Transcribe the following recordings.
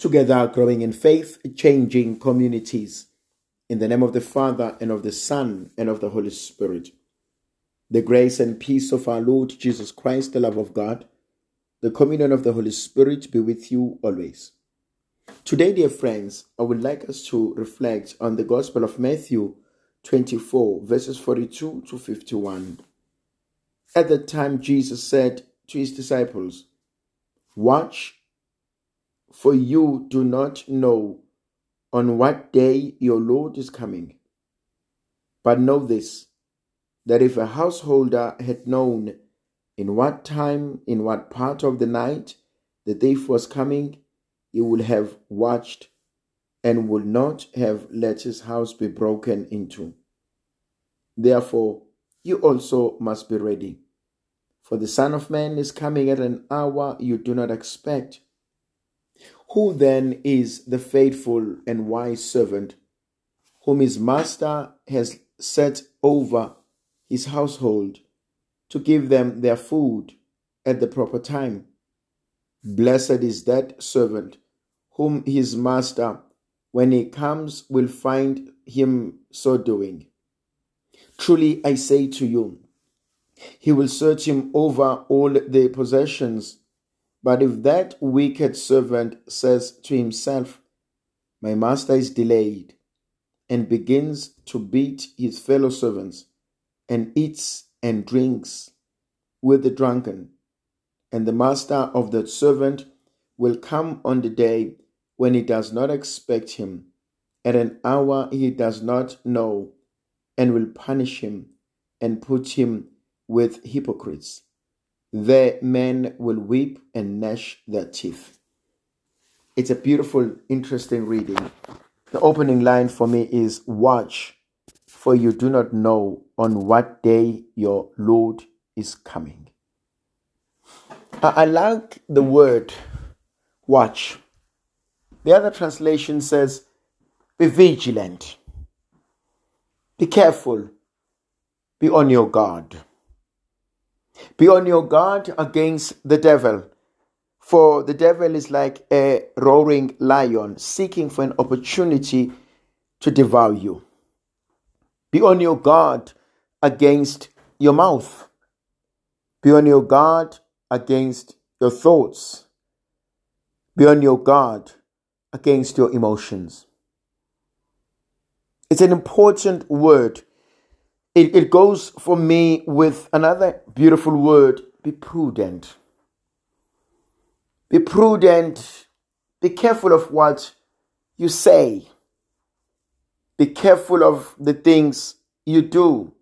together growing in faith, changing communities. In the name of the Father, and of the Son, and of the Holy Spirit. The grace and peace of our Lord Jesus Christ, the love of God, the communion of the Holy Spirit be with you always. Today, dear friends, I would like us to reflect on the Gospel of Matthew 24, verses 42 to 51. At that time, Jesus said to his disciples, Watch for you do not know on what day your Lord is coming. But know this that if a householder had known in what time, in what part of the night the thief was coming, he would have watched and would not have let his house be broken into. Therefore, you also must be ready. For the Son of Man is coming at an hour you do not expect. Who then is the faithful and wise servant whom his master has set over his household to give them their food at the proper time? Blessed is that servant whom his master, when he comes, will find him so doing. Truly I say to you, he will search him over all the possessions but if that wicked servant says to himself, My master is delayed, and begins to beat his fellow servants, and eats and drinks with the drunken, and the master of that servant will come on the day when he does not expect him, at an hour he does not know, and will punish him and put him with hypocrites. There men will weep and gnash their teeth. It's a beautiful, interesting reading. The opening line for me is Watch, for you do not know on what day your Lord is coming. I like the word watch. The other translation says, Be vigilant, be careful, be on your guard. Be on your guard against the devil, for the devil is like a roaring lion seeking for an opportunity to devour you. Be on your guard against your mouth. Be on your guard against your thoughts. Be on your guard against your emotions. It's an important word it, it goes for me with another beautiful word be prudent. Be prudent. Be careful of what you say. Be careful of the things you do.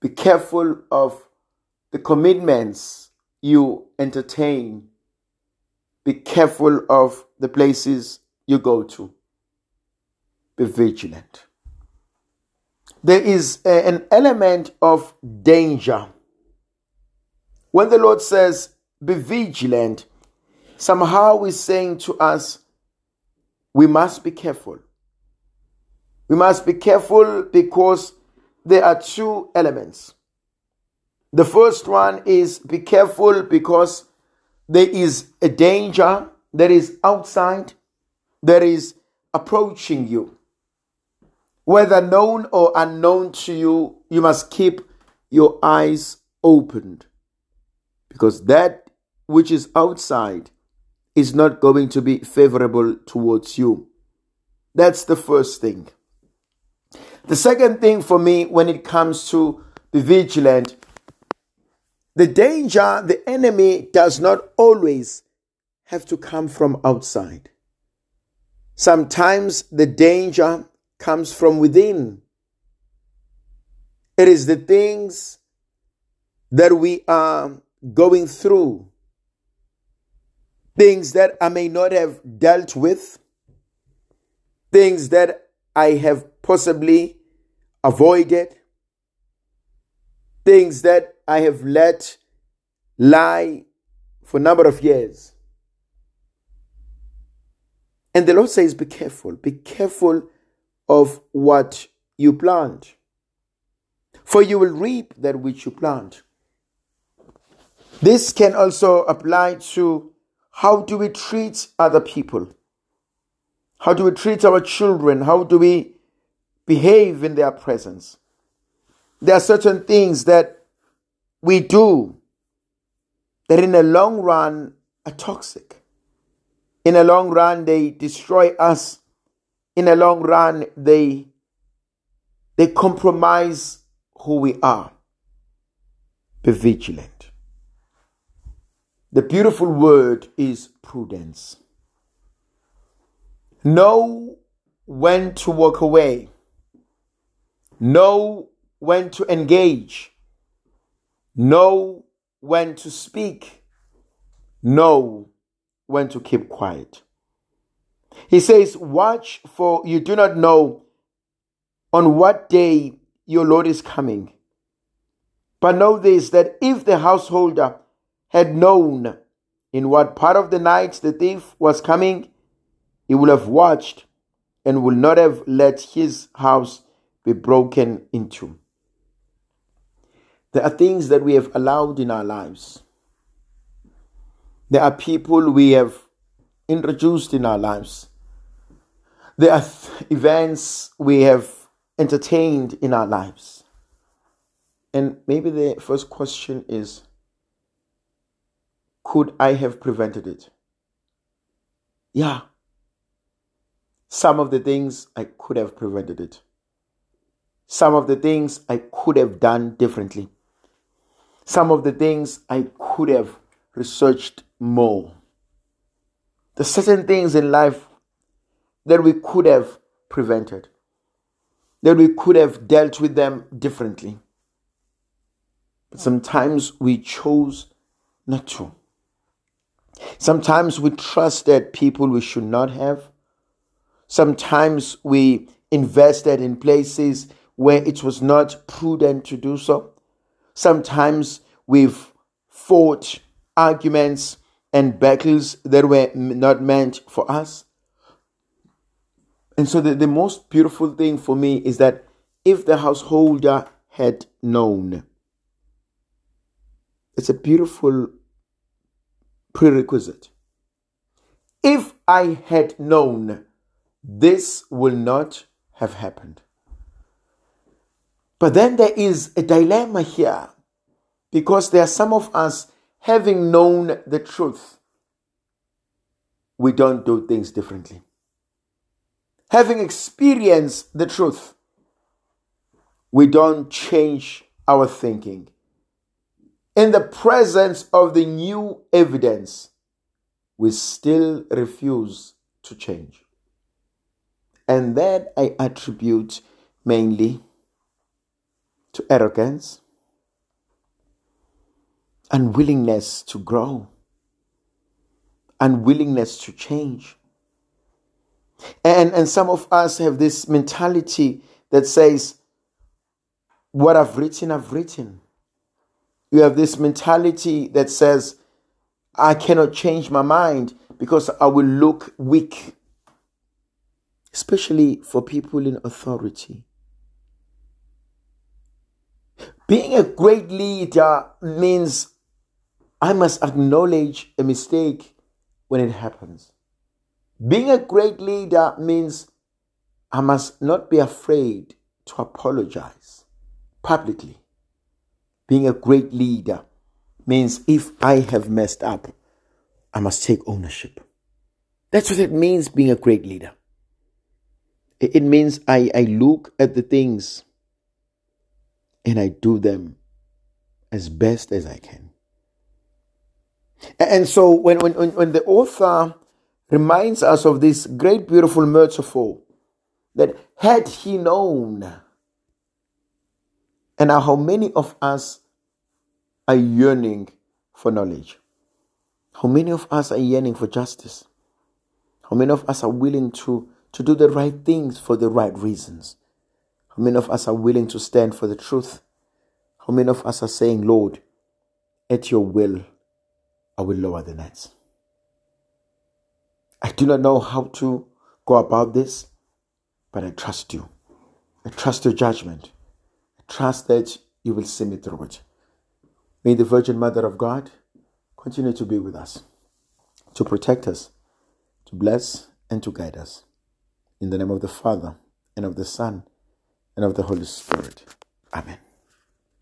Be careful of the commitments you entertain. Be careful of the places you go to. Be vigilant there is a, an element of danger. When the Lord says, be vigilant, somehow He's saying to us, we must be careful. We must be careful because there are two elements. The first one is be careful because there is a danger that is outside, that is approaching you whether known or unknown to you, you must keep your eyes opened because that which is outside is not going to be favorable towards you. That's the first thing. The second thing for me when it comes to be vigilant, the danger, the enemy does not always have to come from outside. Sometimes the danger comes from within. It is the things that we are going through, things that I may not have dealt with, things that I have possibly avoided, things that I have let lie for a number of years. And the Lord says, Be careful, be careful of what you plant. For you will reap that which you plant. This can also apply to how do we treat other people? How do we treat our children? How do we behave in their presence? There are certain things that we do that in the long run are toxic. In the long run, they destroy us. In the long run, they, they compromise who we are. Be vigilant. The beautiful word is prudence. Know when to walk away. Know when to engage. Know when to speak. Know when to keep quiet. He says, Watch, for you do not know on what day your Lord is coming. But know this that if the householder had known in what part of the night the thief was coming, he would have watched and would not have let his house be broken into. There are things that we have allowed in our lives. There are people we have introduced in our lives. There are th- events we have entertained in our lives. And maybe the first question is could I have prevented it? Yeah. Some of the things I could have prevented it. Some of the things I could have done differently. Some of the things I could have researched more. There's certain things in life that we could have prevented, that we could have dealt with them differently. But sometimes we chose not to. Sometimes we trusted people we should not have. Sometimes we invested in places where it was not prudent to do so. Sometimes we've fought arguments and battles that were not meant for us. And so, the, the most beautiful thing for me is that if the householder had known, it's a beautiful prerequisite. If I had known, this will not have happened. But then there is a dilemma here because there are some of us having known the truth, we don't do things differently. Having experienced the truth, we don't change our thinking. In the presence of the new evidence, we still refuse to change. And that I attribute mainly to arrogance, unwillingness to grow, unwillingness to change. And, and some of us have this mentality that says, What I've written, I've written. You have this mentality that says, I cannot change my mind because I will look weak, especially for people in authority. Being a great leader means I must acknowledge a mistake when it happens. Being a great leader means I must not be afraid to apologize publicly. Being a great leader means if I have messed up, I must take ownership. That's what it means being a great leader. It means I, I look at the things and I do them as best as I can. And so when, when, when the author reminds us of this great, beautiful metaphor that had he known, and how many of us are yearning for knowledge? How many of us are yearning for justice? How many of us are willing to, to do the right things for the right reasons? How many of us are willing to stand for the truth? How many of us are saying, Lord, at your will, I will lower the nets? I do not know how to go about this, but I trust you. I trust your judgment. I trust that you will see me through it. May the Virgin Mother of God continue to be with us. to protect us, to bless, and to guide us. In the name of the Father, and of the Son, and of the Holy Spirit. Amen.